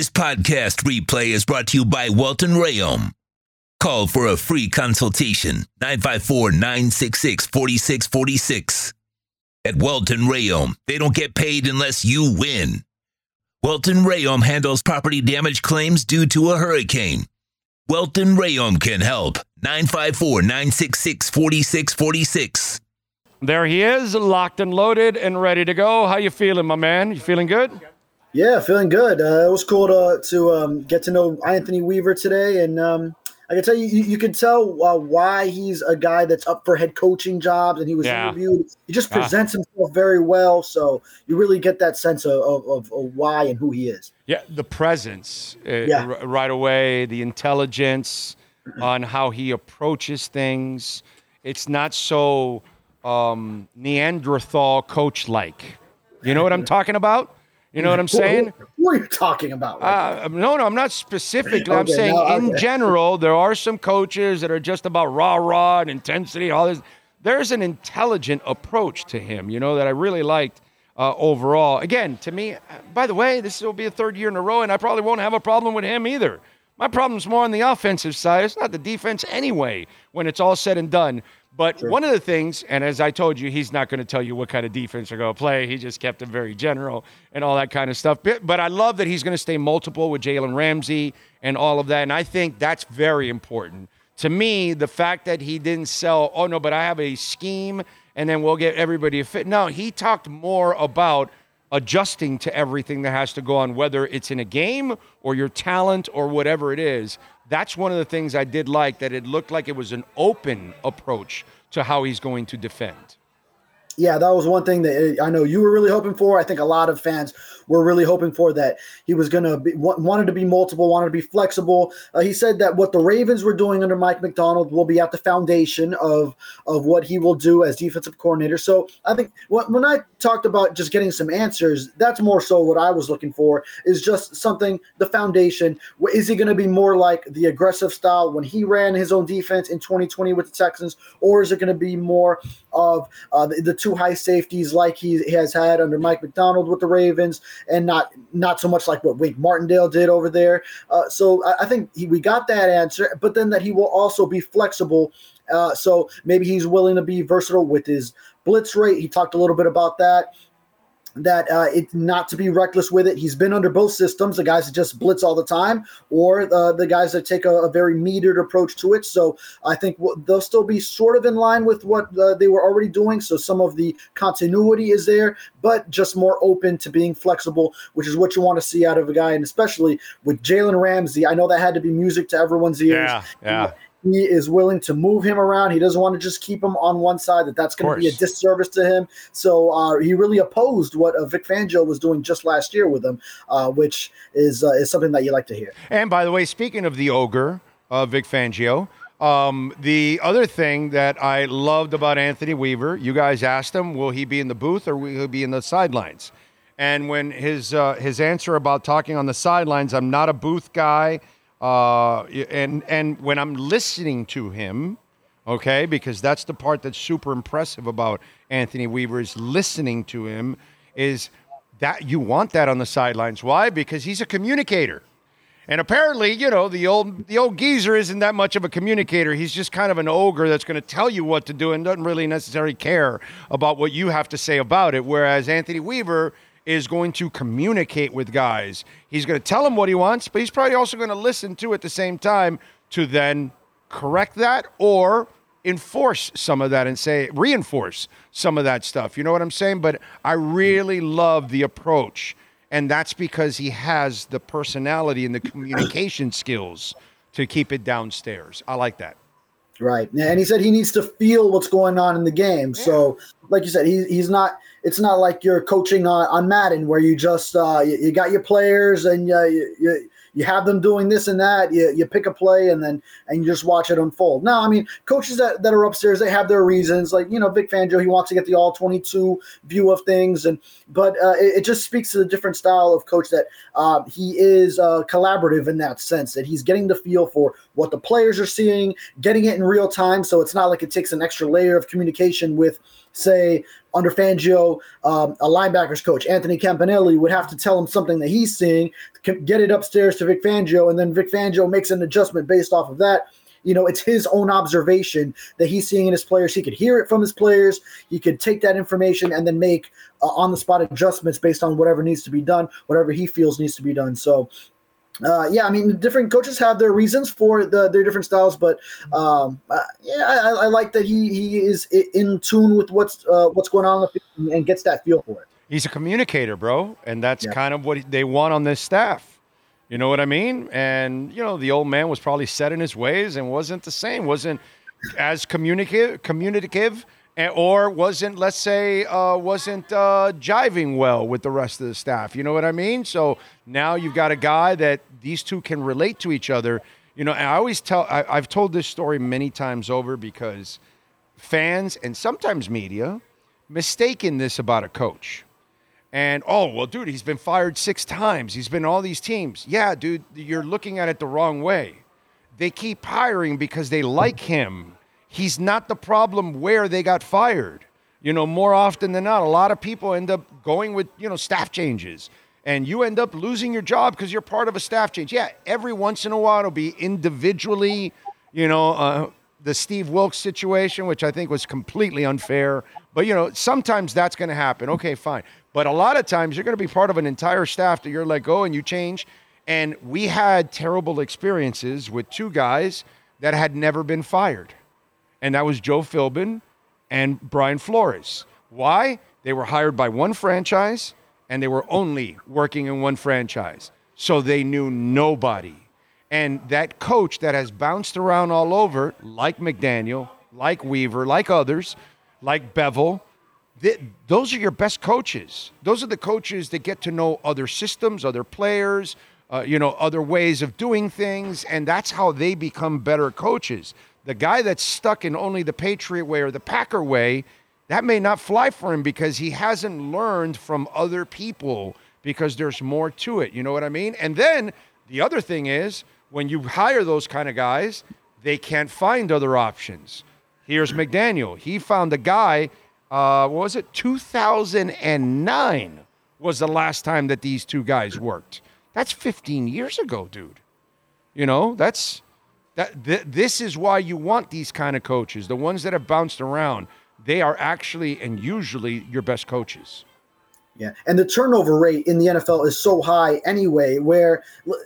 This podcast replay is brought to you by Welt and Rheaume. Call for a free consultation 954 966 4646. At Welt and Rheaume, they don't get paid unless you win. Welt and Rheaume handles property damage claims due to a hurricane. Welt and Rheaume can help. 954 966 4646. There he is, locked and loaded and ready to go. How you feeling, my man? You feeling good? Yeah, feeling good. Uh, it was cool to to um, get to know Anthony Weaver today, and um, I can tell you, you, you can tell uh, why he's a guy that's up for head coaching jobs, and he was Yeah. interviewed. He just Ah. presents himself very well, so you really get that sense of, of, of, of why and who he is. Yeah, the presence uh, Yeah. r- right away, the intelligence on how he approaches things. It's not so um, Neanderthal coach like. You know what I'm talking about? You know what I'm saying? Who are you talking about? Uh, no, no, I'm not specifically. I'm Okay, saying no, in okay. general, there are some coaches that are just about rah rah and intensity, all this. There's an intelligent approach to him, you know, that I really liked uh, overall. Again, to me, uh, by the way, this will be a third year in a row, and I probably won't have a problem with him either. My problem's more on the offensive side. It's not the defense anyway, when it's all said and done. But one of the things, and as I told you, he's not going to tell you what kind of defense they're going to play. He just kept it very general and all that kind of stuff. But, but I love that he's going to stay multiple with Jalen Ramsey and all of that. And I think that's very important. To me, the fact that he didn't sell, oh no, but I have a scheme and then we'll get everybody a fit. No, he talked more about adjusting to everything that has to go on, whether it's in a game or your talent or whatever it is. That's one of the things I did like that it looked like it was an open approach to how he's going to defend. Yeah, that was one thing that uh, I know you were really hoping for. I think a lot of fans were really hoping for that he was going to be wanted to be multiple, wanted to be flexible. Uh, he said that what the Ravens were doing under Mike Macdonald will be at the foundation of of what he will do as defensive coordinator. So I think when I talked about just getting some answers, that's more so what I was looking for is just something the foundation. Is he going to be more like the aggressive style when he ran his own defense in 2020 with the Texans, or is it going to be more of uh, the, two high safeties like he has had under Mike Macdonald with the Ravens, and not not so much like what Wink Martindale did over there. Uh, so I, I think he, we got that answer, but then that he will also be flexible. Uh, so maybe he's willing to be versatile with his blitz rate. He talked a little bit about that that uh, it's not to be reckless with it. He's been under both systems, the guys that just blitz all the time, or uh, the guys that take a, a very metered approach to it. So I think w- they'll still be sort of in line with what uh, they were already doing. So some of the continuity is there, but just more open to being flexible, which is what you want to see out of a guy. And especially with Jalen Ramsey, I know that had to be music to everyone's ears. yeah. He is willing to move him around. He doesn't want to just keep him on one side. That that's going to be a disservice to him. So uh, he really opposed what uh, Vic Fangio was doing just last year with him, uh, which is uh, is something that you like to hear. And by the way, speaking of the ogre, uh, Vic Fangio, um, the other thing that I loved about Anthony Weaver, you guys asked him, will he be in the booth or will he be in the sidelines? And when his uh, his answer about talking on the sidelines, I'm not a booth guy, uh, and and when I'm listening to him, okay, because that's the part that's super impressive about Anthony Weaver is listening to him, is that you want that on the sidelines. Why? Because he's a communicator. And apparently, you know, the old the old geezer isn't that much of a communicator. He's just kind of an ogre that's going to tell you what to do and doesn't really necessarily care about what you have to say about it. Whereas Anthony Weaver is going to communicate with guys. He's going to tell them what he wants, but he's probably also going to listen to at the same time to then correct that or enforce some of that and say reinforce some of that stuff. You know what I'm saying? But I really love the approach and that's because he has the personality and the communication skills to keep it downstairs. I like that. Right. And he said he needs to feel what's going on in the game. So, like you said, he, he's not, it's not like you're coaching on, on Madden where you just, uh, you, you got your players and you, you, you have them doing this and that. You, you pick a play and then, and you just watch it unfold. Now, I mean, coaches that, that are upstairs, they have their reasons. Like, you know, Vic Fangio, he wants to get the all 22 view of things. And, but uh, it, it just speaks to the different style of coach that uh, he is uh, collaborative in that sense, that he's getting the feel for what the players are seeing, getting it in real time. So it's not like it takes an extra layer of communication with say under Fangio, um, a linebackers coach, Anthony Campanelli, would have to tell him something that he's seeing, get it upstairs to Vic Fangio, and then Vic Fangio makes an adjustment based off of that. You know, it's his own observation that he's seeing in his players. He could hear it from his players. He could take that information and then make uh, on the spot adjustments based on whatever needs to be done, whatever he feels needs to be done. So, uh, yeah, I mean, different coaches have their reasons for the, their different styles, but um, uh, yeah, I, I, like that he he is in tune with what's uh, what's going on and gets that feel for it. He's a communicator, bro, and that's yeah. kind of what they want on this staff. You know what I mean? And you know, the old man was probably set in his ways and wasn't the same, wasn't as communicative, communicative or wasn't, let's say, uh, wasn't uh, jiving well with the rest of the staff. You know what I mean? So now you've got a guy that these two can relate to each other. You know, I always tell, I, I've told this story many times over because fans and sometimes media mistaken this about a coach. And oh, well, dude, he's been fired six times. He's been all these teams. Yeah, dude, you're looking at it the wrong way. They keep hiring because they like him he's not the problem where they got fired. You know, more often than not, a lot of people end up going with, you know, staff changes. And you end up losing your job because you're part of a staff change. Yeah, every once in a while it'll be individually, you know, uh, the Steve Wilks situation, which I think was completely unfair. But, you know, sometimes that's going to happen. Okay, fine. But a lot of times you're going to be part of an entire staff that you're let go and you change. And we had terrible experiences with two guys that had never been fired and that was Joe Philbin and Brian Flores. Why? They were hired by one franchise and they were only working in one franchise. So they knew nobody. And that coach that has bounced around all over, like McDaniel, like Weaver, like others, like Bevell, th- those are your best coaches. Those are the coaches that get to know other systems, other players, uh, you know, other ways of doing things, and that's how they become better coaches. The guy that's stuck in only the Patriot way or the Packer way, that may not fly for him because he hasn't learned from other people because there's more to it. You know what I mean? And then the other thing is when you hire those kind of guys, they can't find other options. Here's McDaniel. He found a guy, uh, what was it? 2009 was the last time that these two guys worked. That's 15 years ago, dude. You know, that's that th- this is why you want these kind of coaches, the ones that have bounced around. They are actually and usually your best coaches. Yeah, and the turnover rate in the NFL is so high anyway. Where,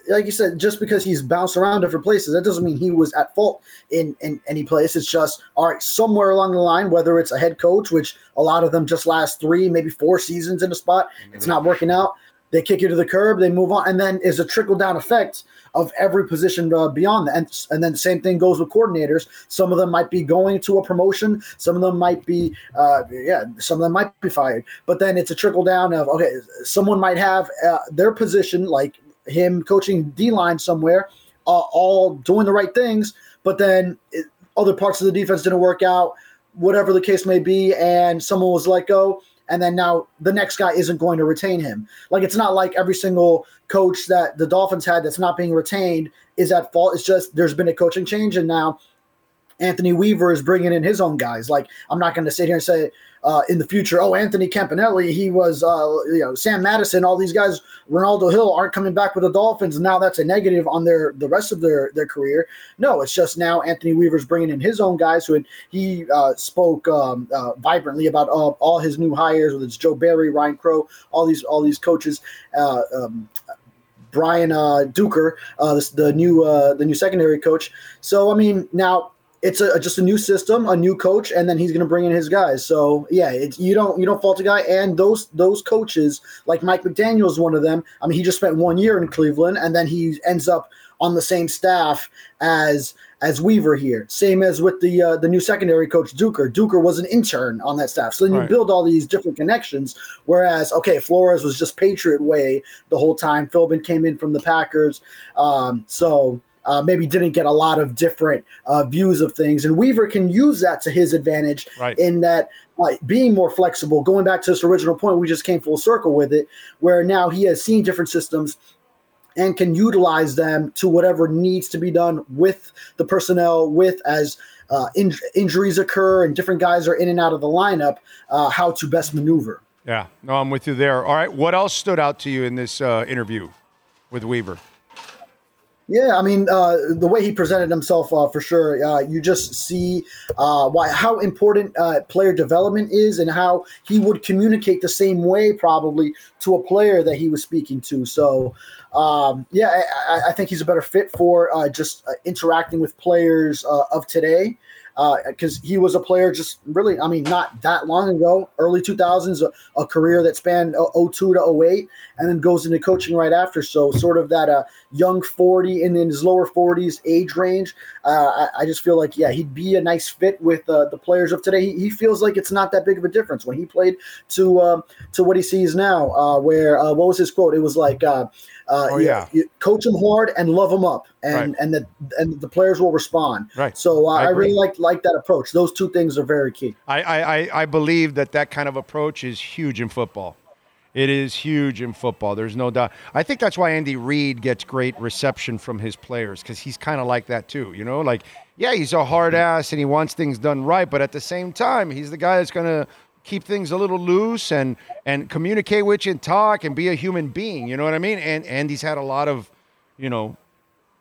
like you said, just because he's bounced around different places, that doesn't mean he was at fault in in any place. It's just all right somewhere along the line, whether it's a head coach, which a lot of them just last three, maybe four seasons in a spot, it's not working out. They kick you to the curb, they move on, and then is a trickle down effect of every position uh, beyond that. And, and then the same thing goes with coordinators. Some of them might be going to a promotion. Some of them might be, uh, yeah, some of them might be fired. But then it's a trickle down of, okay, someone might have uh, their position, like him coaching D line somewhere, uh, all doing the right things, but then it, other parts of the defense didn't work out, whatever the case may be, and someone was let go and then now the next guy isn't going to retain him. Like it's not like every single coach that the Dolphins had that's not being retained is at fault. It's just there's been a coaching change, and now Anthony Weaver is bringing in his own guys. Like I'm not going to sit here and say uh, in the future, oh Anthony Campanelli, he was uh, you know Sam Madison, all these guys, Renaldo Hill aren't coming back with the Dolphins. Now that's a negative on their the rest of their their career. No, it's just now Anthony Weaver's bringing in his own guys. Who he uh, spoke um, uh, vibrantly about all, all his new hires, whether it's Joe Barry, Ryan Crow, all these all these coaches. Uh, um, Brian uh, Duker, uh, the, the new uh, the new secondary coach. So I mean, now it's a, just a new system, a new coach, and then he's going to bring in his guys. So yeah, it's, you don't you don't fault a guy. And those those coaches, like Mike McDaniel, is one of them. I mean, he just spent one year in Cleveland, and then he ends up on the same staff as as Weaver here. Same as with the uh, the new secondary coach Duker. Duker was an intern on that staff. So then you right. build all these different connections. Whereas okay, Flores was just Patriot way the whole time. Philbin came in from the Packers. Um, so uh, maybe didn't get a lot of different uh, views of things. And Weaver can use that to his advantage right. in that uh, being more flexible, going back to this original point, we just came full circle with it, where now he has seen different systems and can utilize them to whatever needs to be done with the personnel, with as uh, in, injuries occur and different guys are in and out of the lineup, uh, how to best maneuver. Yeah, no, I'm with you there. All right, what else stood out to you in this uh, interview with Weaver? Yeah, I mean uh, the way he presented himself uh, for sure. Uh, you just see uh, why how important uh, player development is, and how he would communicate the same way probably to a player that he was speaking to. So, um, yeah, I, I, think he's a better fit for uh, just interacting with players of today because uh, he was a player just really, I mean, not that long ago, early 2000s, a, a career that spanned uh, 02 to 08, and then goes into coaching right after. So, sort of that uh, young 40 and in his lower 40s age range. Uh, I, I, just feel like, yeah, he'd be a nice fit with uh, the players of today. He, he, feels like it's not that big of a difference when he played to um, to what he sees now. Uh, where what was his quote? It was like, uh, oh, yeah. You, you coach them hard and love them up, and right. and the and the players will respond. Right. So uh, I, I, really like like that approach. Those two things are very key. I, I I believe that that kind of approach is huge in football. It is huge in football. There's no doubt. I think that's why Andy Reid gets great reception from his players because he's kind of like that too. You know, like yeah, he's a hard ass and he wants things done right, but at the same time, he's the guy that's going to keep things a little loose and and communicate with you and talk and be a human being. You know what I mean? And Andy's had a lot of, you know,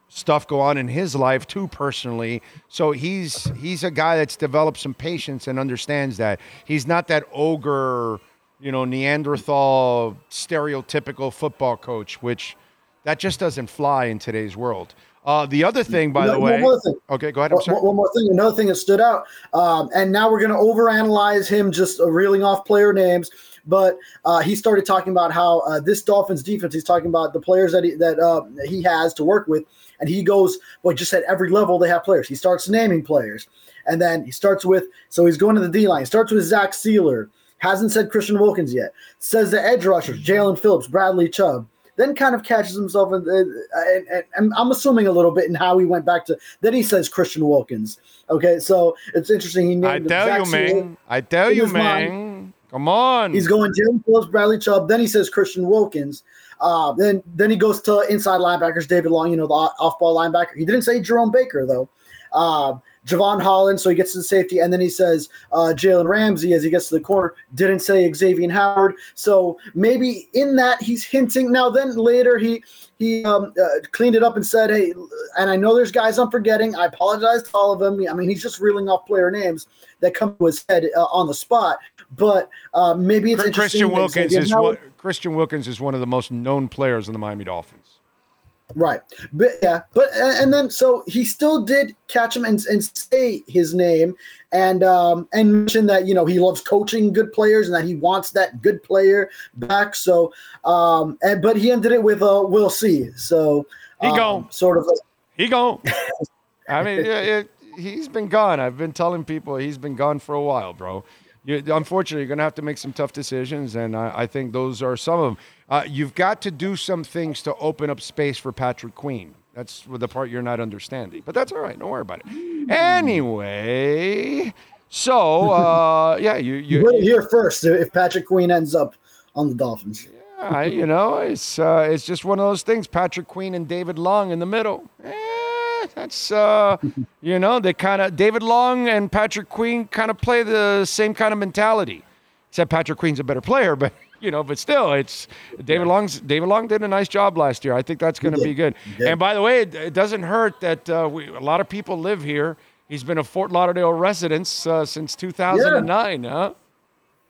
stuff go on in his life too personally. So he's he's a guy that's developed some patience and understands that. He's not that ogre, you know, Neanderthal stereotypical football coach, which that just doesn't fly in today's world. Uh, the other thing, by no, the way, okay, go ahead. One, one, more thing, another thing that stood out, um, and now we're going to overanalyze him just uh, reeling off player names. But uh, he started talking about how uh, this Dolphins defense. He's talking about the players that he, that uh, he has to work with, and he goes, well, just at every level they have players. He starts naming players, and then he starts with. So he's going to the D line. Starts with Zach Sieler. Hasn't said Christian Wilkins yet. Says the edge rushers: Jaelan Phillips, Bradley Chubb then kind of catches himself, in, uh, and, and, I'm assuming a little bit in how he went back to. Then he says Christian Wilkins. Okay, so it's interesting. He named I tell you, man. I tell you, man. Come on. He's going Jaelan Phillips, Bradley Chubb. Then he says Christian Wilkins. Uh, then then he goes to inside linebackers, David Long, you know, the off ball linebacker. He didn't say Jerome Baker though. Uh, Jevon Holland, so he gets to the safety, and then he says uh, Jalen Ramsey as he gets to the corner. Didn't say Xavier Howard, so maybe in that he's hinting. Now then later he he um, uh, cleaned it up and said, "Hey," and I know there's guys I'm forgetting. I apologize to all of them. I mean, he's just reeling off player names that come to his head uh, on the spot. But uh, maybe it's Christian Wilkins is what Christian Wilkins is one of the most known players in the Miami Dolphins. Right. But yeah, but and then so he still did catch him and, and say his name and um and mention that you know he loves coaching good players and that he wants that good player back. So um and but he ended it with uh we'll see. So he um, go sort of he go. I mean, it, it, he's been gone. I've been telling people he's been gone for a while, bro. You, unfortunately, you're going to have to make some tough decisions, and I, I think those are some of them. Uh, you've got to do some things to open up space for Patrick Queen. That's the part you're not understanding, but that's all right. Don't worry about it. Anyway, so uh, yeah, you you, you here first if Patrick Queen ends up on the Dolphins. Yeah, you know, it's uh, it's just one of those things. Patrick Queen and David Long in the middle. Eh, that's uh, you know, they kind of David Long and Patrick Queen kind of play the same kind of mentality. Except Patrick Queen's a better player, but you know, but still, it's David Long's. David Long did a nice job last year. I think that's going to be good. And by the way, it, it doesn't hurt that uh, we, a lot of people live here. He's been a Fort Lauderdale resident uh, since 2009, yeah. huh?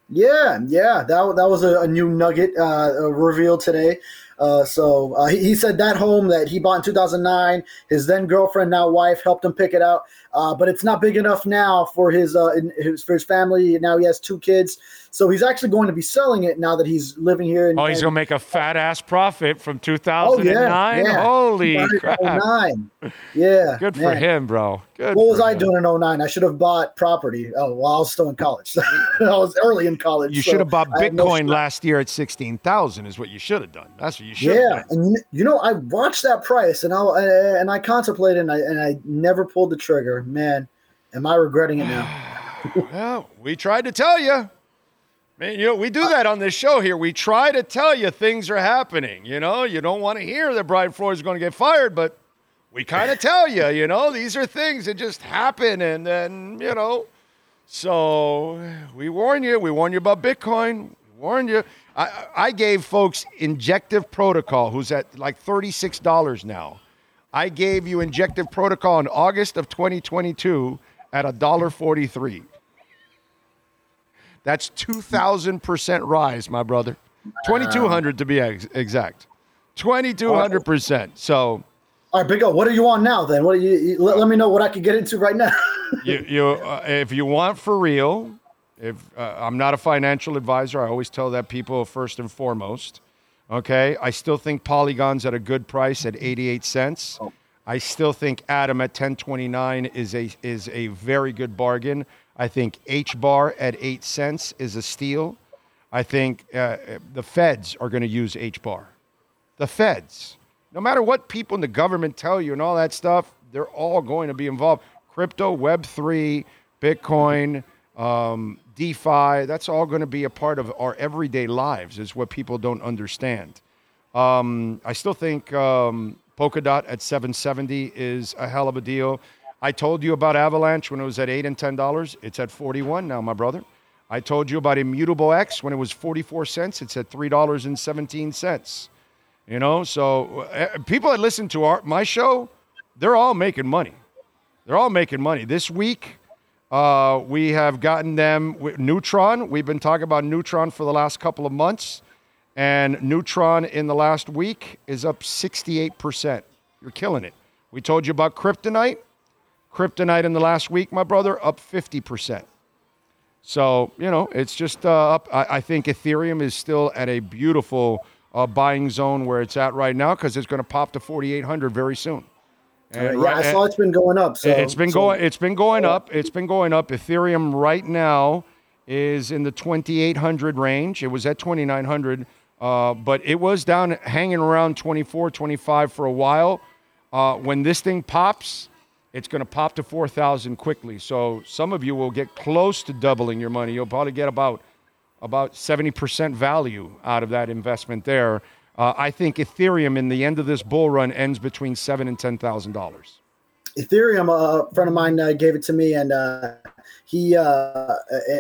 Yeah, yeah, that, that was a, a new nugget uh, revealed today. Uh, so uh, he, he, said that home that he bought in 2009, his then girlfriend, now wife, helped him pick it out. Uh, but it's not big enough now for his, uh, his for his family. Now he has two kids, so he's actually going to be selling it now that he's living here. In, oh, he's going to make a fat ass profit from 2009. Oh, yeah, yeah. Holy crap! 09. Yeah, good man. for him, bro. Good. What was I him. doing in 09? I should have bought property. Oh, well, I was still in college. I was early in college. You so should have bought Bitcoin no last year at 16,000. Is what you should have done. That's what you should. Have. Yeah, and you know, I watched that price and I and I contemplated and I and I never pulled the trigger. Man, am I regretting it now? well, we tried to tell you. Man, you know, we do uh, that on this show here. We try to tell you things are happening. You know, you don't want to hear that Brian Flores is going to get fired, but we kind of tell you, you know, these are things that just happen. And then, you know, so we warn you. We warn you about Bitcoin. We warn you. I, I gave folks Injective Protocol, who's at like $36 now. I gave you Injective Protocol in August of 2022 at $1.43. That's 2,000% rise, my brother. 2,200 to be ex- exact. 2,200%. So, All right, Big O, what are you on now then? What are you, you let, let me know what I can get into right now. you, you uh, if you want for real, if uh, I'm not a financial advisor, I always tell that people first and foremost. Okay, I still think Polygon's at a good price at 88 cents. I still think Atom at 1029 is a is a very good bargain. I think HBAR at 8 cents is a steal. I think uh, the feds are going to use HBAR. The feds. No matter what people in the government tell you and all that stuff, they're all going to be involved. Crypto, Web3, Bitcoin, um, DeFi, that's all going to be a part of our everyday lives, is what people don't understand. Um, I still think um, Polkadot at 770 is a hell of a deal. I told you about Avalanche when it was at 8 and $10. It's at 41 now, my brother. I told you about Immutable X when it was 44 cents. It's at $3.17. You know, so uh, people that listen to our my show, they're all making money. They're all making money. This week, uh, we have gotten them with Neutron. We've been talking about Neutron for the last couple of months, and Neutron in the last week is up 68%. You're killing it. We told you about Kryptonite. Kryptonite in the last week, my brother, up 50%. So, you know, it's just uh, up. I, I think Ethereum is still at a beautiful uh, buying zone where it's at right now because it's going to pop to 4,800 very soon. yeah, I saw it's been going up. So it's been so- going. It's been going up. It's been going up. Ethereum right now is in the 2,800 range. It was at 2,900, uh, but it was down, hanging around 24, 25 for a while. Uh, when this thing pops, it's going to pop to 4,000 quickly. So some of you will get close to doubling your money. You'll probably get about about 70% value out of that investment there. Uh, I think Ethereum in the end of this bull run ends between seven and ten thousand dollars. Ethereum, uh, a friend of mine uh, gave it to me, and uh, he uh,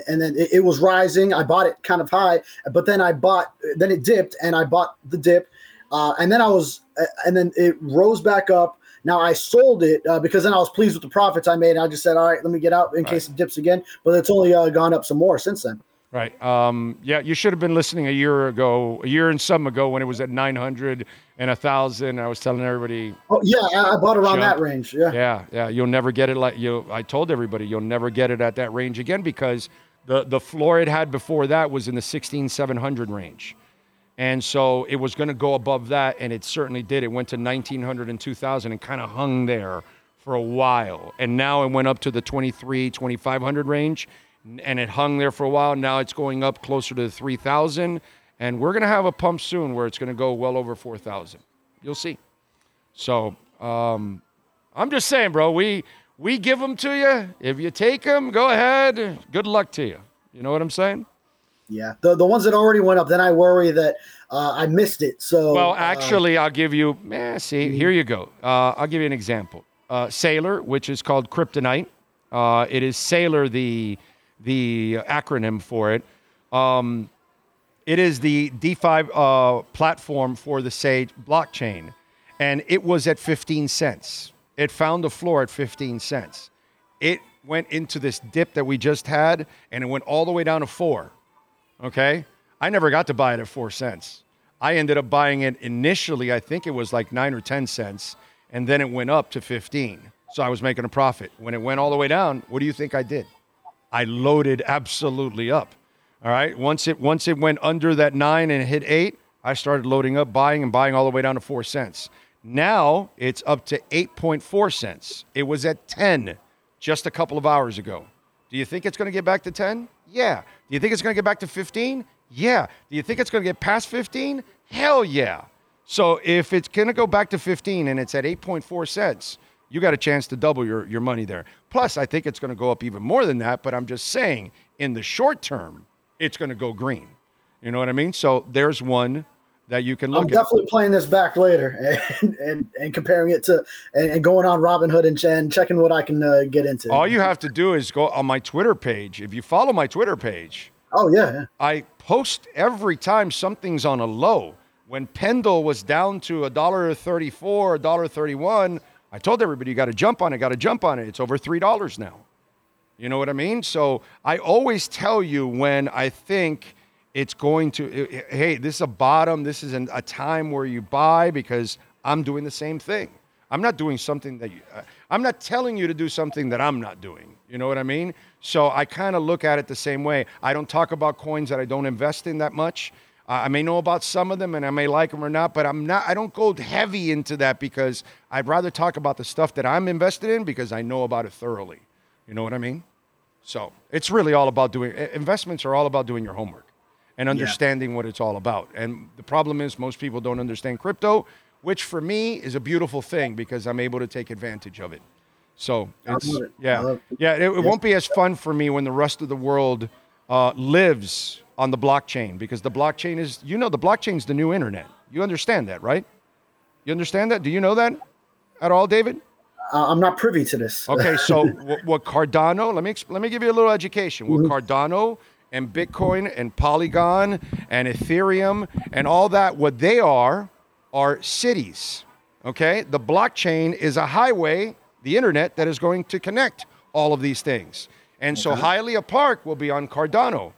and then it, it was rising. I bought it kind of high, but then I bought, then it dipped, and I bought the dip, uh, and then I was, and then it rose back up. Now I sold it uh, because then I was pleased with the profits I made. I just said, all right, let me get out in case it dips again. But it's only uh, gone up some more since then. Right. Um, yeah, you should have been listening a year ago, a year and some ago when it was at 900 and a thousand. I was telling everybody, Oh yeah, I, I bought around Jump. that range. Yeah. yeah, yeah, you'll never get it like you. I told everybody you'll never get it at that range again because the the floor it had before that was in the 16 700 range, and so it was going to go above that, and it certainly did. It went to 1900 and 2000 and kind of hung there for a while, and now it went up to the 23 2500 range, and it hung there for a while. Now it's going up closer to the 3000, and we're going to have a pump soon where it's going to go well over 4000. You'll see. So um, I'm just saying, bro. We we give them to you. If you take them, go ahead. Good luck to you. You know what I'm saying? Yeah, the the ones that already went up, then I worry that uh, I missed it. So Well, uh, actually, I'll give you. Eh, see, here you go. Uh, I'll give you an example. Uh, Sailor, which is called Kryptonite. Uh, it is Sailor, the the acronym for it. Um, it is the DeFi uh, platform for the Sage blockchain, and it was at 15 cents. It found the floor at 15 cents. It went into this dip that we just had, and it went all the way down to four. Okay. I never got to buy it at four cents. I ended up buying it initially, I think it was like nine or 10 cents, and then it went up to 15. So I was making a profit. When it went all the way down, what do you think I did? I loaded absolutely up. All right. Once it once it went under that nine and hit eight, I started loading up, buying and buying all the way down to four cents. Now it's up to 8.4 cents. It was at 10 just a couple of hours ago. Do you think it's going to get back to 10? Yeah. Do you think it's going to get back to 15? Yeah. Do you think it's going to get past 15? Hell yeah. So if it's going to go back to 15 and it's at 8.4 cents, you got a chance to double your, your money there. Plus, I think it's going to go up even more than that, but I'm just saying in the short term, it's going to go green. You know what I mean? So there's one that you can look. I'm at. definitely playing this back later and and, and comparing it to and, and going on Robinhood and, and checking what I can uh, get into. All you have to do is go on my Twitter page. If you follow my Twitter page, oh yeah, yeah. I post every time something's on a low. When Pendle was down to a dollar thirty-four, a dollar thirty-one, I told everybody you got to jump on it. Got to jump on it. It's over three dollars now. You know what I mean? So I always tell you when I think it's going to. Hey, this is a bottom. This is an, a time where you buy because I'm doing the same thing. I'm not doing something that you. Uh, I'm not telling you to do something that I'm not doing. You know what I mean? So I kind of look at it the same way. I don't talk about coins that I don't invest in that much. Uh, I may know about some of them and I may like them or not, but I'm not. I don't go heavy into that because I'd rather talk about the stuff that I'm invested in because I know about it thoroughly. You know what I mean? So it's really all about doing investments are all about doing your homework and understanding what it's all about. And the problem is most people don't understand crypto, which for me is a beautiful thing because I'm able to take advantage of it. So it's it. Yeah, it. yeah. It, it won't be as fun for me when the rest of the world uh, lives on the blockchain because the blockchain is you know the blockchain is the new internet. You understand that, right? You understand that? Do you know that at all, David? Uh, I'm not privy to this. Okay, so what, what Cardano? Let me let me give you a little education. What Cardano and Bitcoin and Polygon and Ethereum and all that, what they are are cities. Okay, the blockchain is a highway, the internet that is going to connect all of these things. And so Hialeah Park will be on Cardano.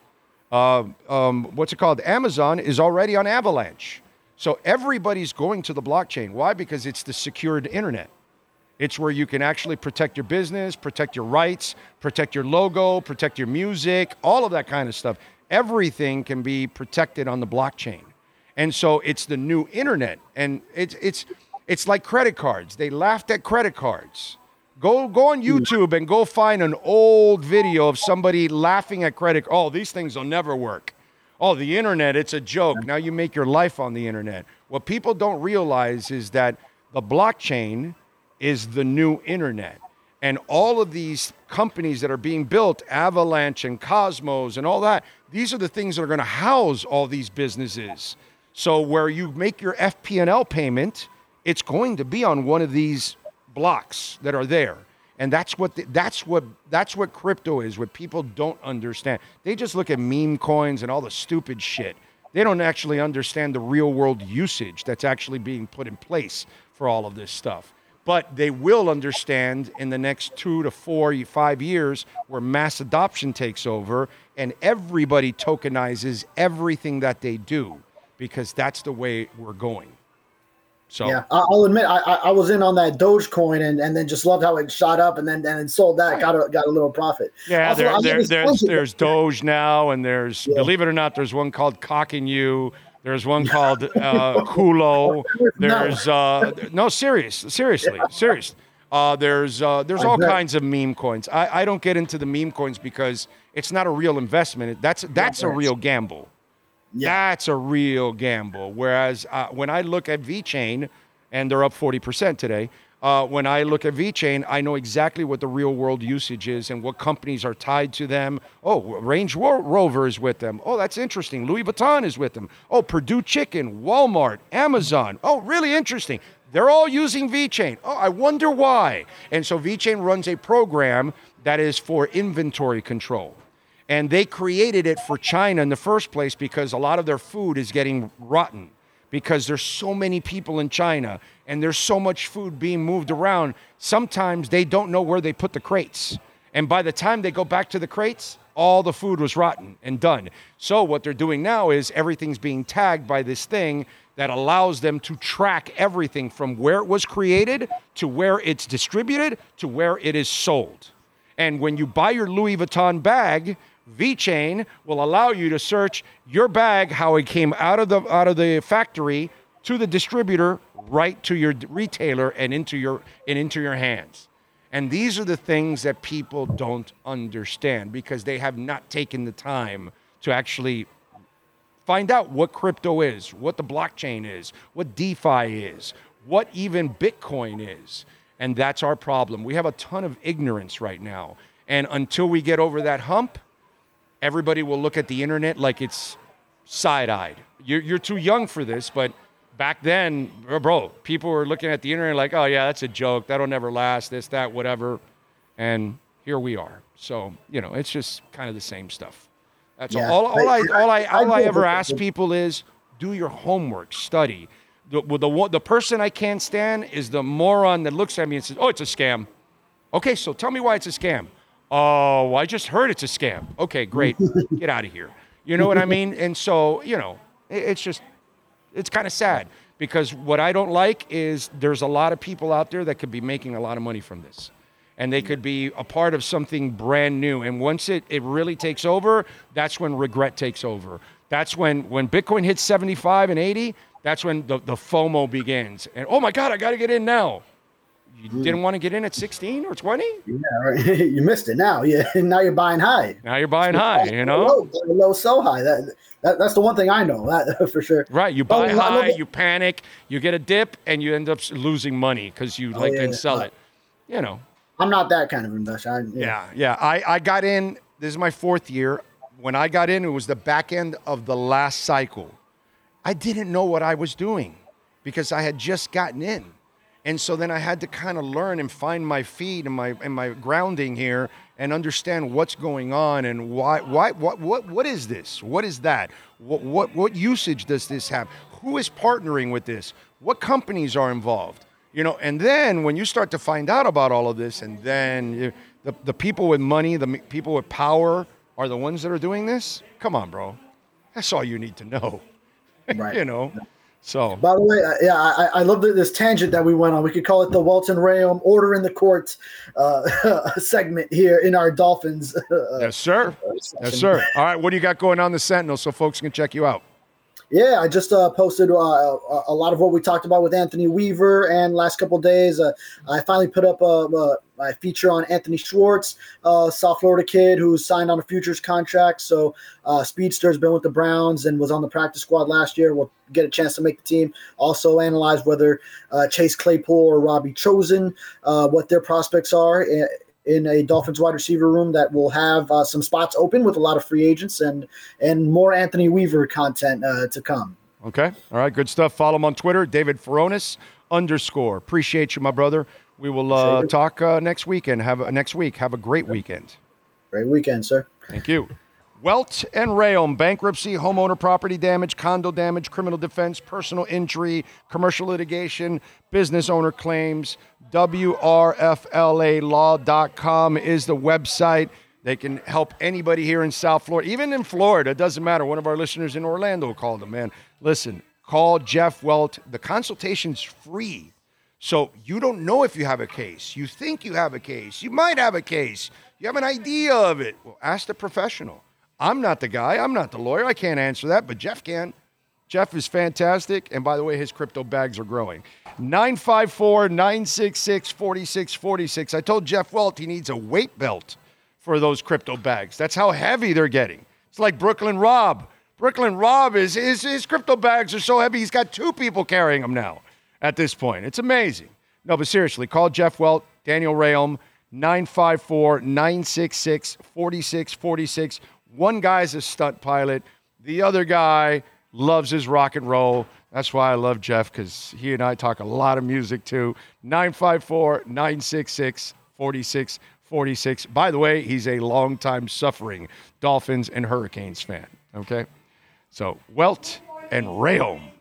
Uh, um, what's it called? Amazon is already on Avalanche. So everybody's going to the blockchain. Why? Because it's the secured internet. It's where you can actually protect your business, protect your rights, protect your logo, protect your music, all of that kind of stuff. Everything can be protected on the blockchain. And so it's the new internet. And it's it's it's like credit cards. They laughed at credit cards. Go go on hmm. YouTube and go find an old video of somebody laughing at credit. Oh, these things will never work. Oh, the internet, it's a joke. Now you make your life on the internet. What people don't realize is that the blockchain is the new internet. And all of these companies that are being built, Avalanche and Cosmos and all that, these are the things that are going to house all these businesses. So where you make your FP&L payment, it's going to be on one of these blocks that are there. And that's what the, that's what that's what crypto is. What people don't understand, they just look at meme coins and all the stupid shit. They don't actually understand the real world usage that's actually being put in place for all of this stuff. But they will understand in the next two to four, five years where mass adoption takes over and everybody tokenizes everything that they do because that's the way we're going. So Yeah, I'll admit I, I was in on that Dogecoin and, and then just loved how it shot up and then and then sold that got a got a little profit. Yeah, Also, there, there, there's there's Doge now, and there's Yeah. believe it or not, there's one called Cocking You. There's one called uh, Kulo. There's uh, no serious, seriously, serious. Uh, there's uh, there's all kinds of meme coins. I, I don't get into the meme coins because it's not a real investment. That's that's a real gamble. Yeah. That's a real gamble. Whereas uh, when I look at VeChain, and they're up 40% today, uh, when I look at VeChain, I know exactly what the real world usage is and what companies are tied to them. Oh, Range Ro- Rover is with them. Oh, that's interesting. Louis Vuitton is with them. Oh, Perdue Chicken, Walmart, Amazon. Oh, really interesting. They're all using VeChain. Oh, I wonder why. And so VeChain runs a program that is for inventory control. And they created it for China in the first place because a lot of their food is getting rotten because there's so many people in China and there's so much food being moved around. Sometimes they don't know where they put the crates. And by the time they go back to the crates, all the food was rotten and done. So what they're doing now is everything's being tagged by this thing that allows them to track everything from where it was created to where it's distributed to where it is sold. And when you buy your Louis Vuitton bag, VeChain will allow you to search your bag, how it came out of the out of the factory to the distributor, right to your retailer, and into your and into your hands. And these are the things that people don't understand because they have not taken the time to actually find out what crypto is, what the blockchain is, what DeFi is, what even Bitcoin is. And that's our problem. We have a ton of ignorance right now. And until we get over that hump, everybody will look at the internet like it's side-eyed. You're, you're too young for this, but back then, bro, people were looking at the internet like, oh yeah, that's a joke. That'll never last. This, that, whatever. And here we are. So you know, it's just kind of the same stuff. That's Yeah. all. All, all I, all I, all I ever ask people is, do your homework, study. The, the, the person I can't stand is the moron that looks at me and says, oh, it's a scam. Okay, so tell me why it's a scam. Oh, I just heard it's a scam. Okay, great. Get out of here. You know what I mean? And so, you know, it's just, it's kind of sad because what I don't like is there's a lot of people out there that could be making a lot of money from this. And they could be a part of something brand new. And once it, it really takes over, that's when regret takes over. That's when when Bitcoin hits 75 and 80, that's when the, the FOMO begins. And oh my God, I got to get in now. You didn't want to get in at 16 or 20? Yeah, right. you missed it now. Yeah, now you're buying high. Now you're buying high, you know? low, low sell high. That, that that's the one thing I know that for sure. Right, you Oh, buy love high, you panic, you get a dip, and you end up losing money because you oh, like yeah, yeah. sell it. You know, I'm not that kind of investor. I, yeah, yeah. I, I got in, this is my fourth year. When I got in, it was the back end of the last cycle. I didn't know what I was doing because I had just gotten in. And so then I had to kind of learn and find my feet and my and my grounding here and understand what's going on and why why what what what is this? What is that? What what what usage does this have? Who is partnering with this? What companies are involved? You know, and then when you start to find out about all of this and then you, the the people with money, the people with power are the ones that are doing this? Come on, bro. That's all you need to know. Right. you know. So By the way, uh, yeah, I, I love this tangent that we went on. We could call it the Welt and Rheaume Order in the Court uh, segment here in our Dolphins. Uh, Yes, sir. Yes, sir. All right, what do you got going on the Sentinel so folks can check you out? Yeah, I just uh, posted uh, a, lot of what we talked about with Anthony Weaver, and last couple days, uh, I finally put up a, a, a feature on Anthony Schwartz, South Florida kid who signed on a futures contract. So, uh, Speedster has been with the Browns and was on the practice squad last year. Will get a chance to make the team. Also, analyze whether uh, Chase Claypool or Robbie Chosen, uh, what their prospects are. In, a Dolphins wide receiver room that will have uh, some spots open with a lot of free agents and and more Anthony Weaver content uh, to come. Okay. All right, good stuff. Follow him on Twitter, David Furones underscore. Appreciate you, my brother. We will uh, talk uh, next weekend. Have a, next week. Have a great weekend. Great weekend, sir. Thank you. Welt and Rheaume, bankruptcy, homeowner property damage, condo damage, criminal defense, personal injury, commercial litigation, business owner claims. WRFLAlaw.com is the website. They can help anybody here in South Florida, even in Florida. It doesn't matter. One of our listeners in Orlando called them, man. Listen, call Jeff Welt. The consultation's free. So you don't know if you have a case. You think you have a case. You might have a case. You have an idea of it. Well, ask the professional. I'm not the guy. I'm not the lawyer. I can't answer that, but Jeff can. Jeff is fantastic. And by the way, his crypto bags are growing. 954 966 4646. I told Jeff Welt he needs a weight belt for those crypto bags. That's how heavy they're getting. It's like Brooklyn Rob. Brooklyn Rob is his, his crypto bags are so heavy, he's got two people carrying them now at this point. It's amazing. No, but seriously, call Jeff Welt, Daniel Rheaume, 954 966 4646. One guy's a stunt pilot, the other guy loves his rock and roll. That's why I love Jeff because he and I talk a lot of music too. 954 966 4646. By the way, he's a longtime suffering Dolphins and Hurricanes fan. Okay? So, Welt and Rheaume.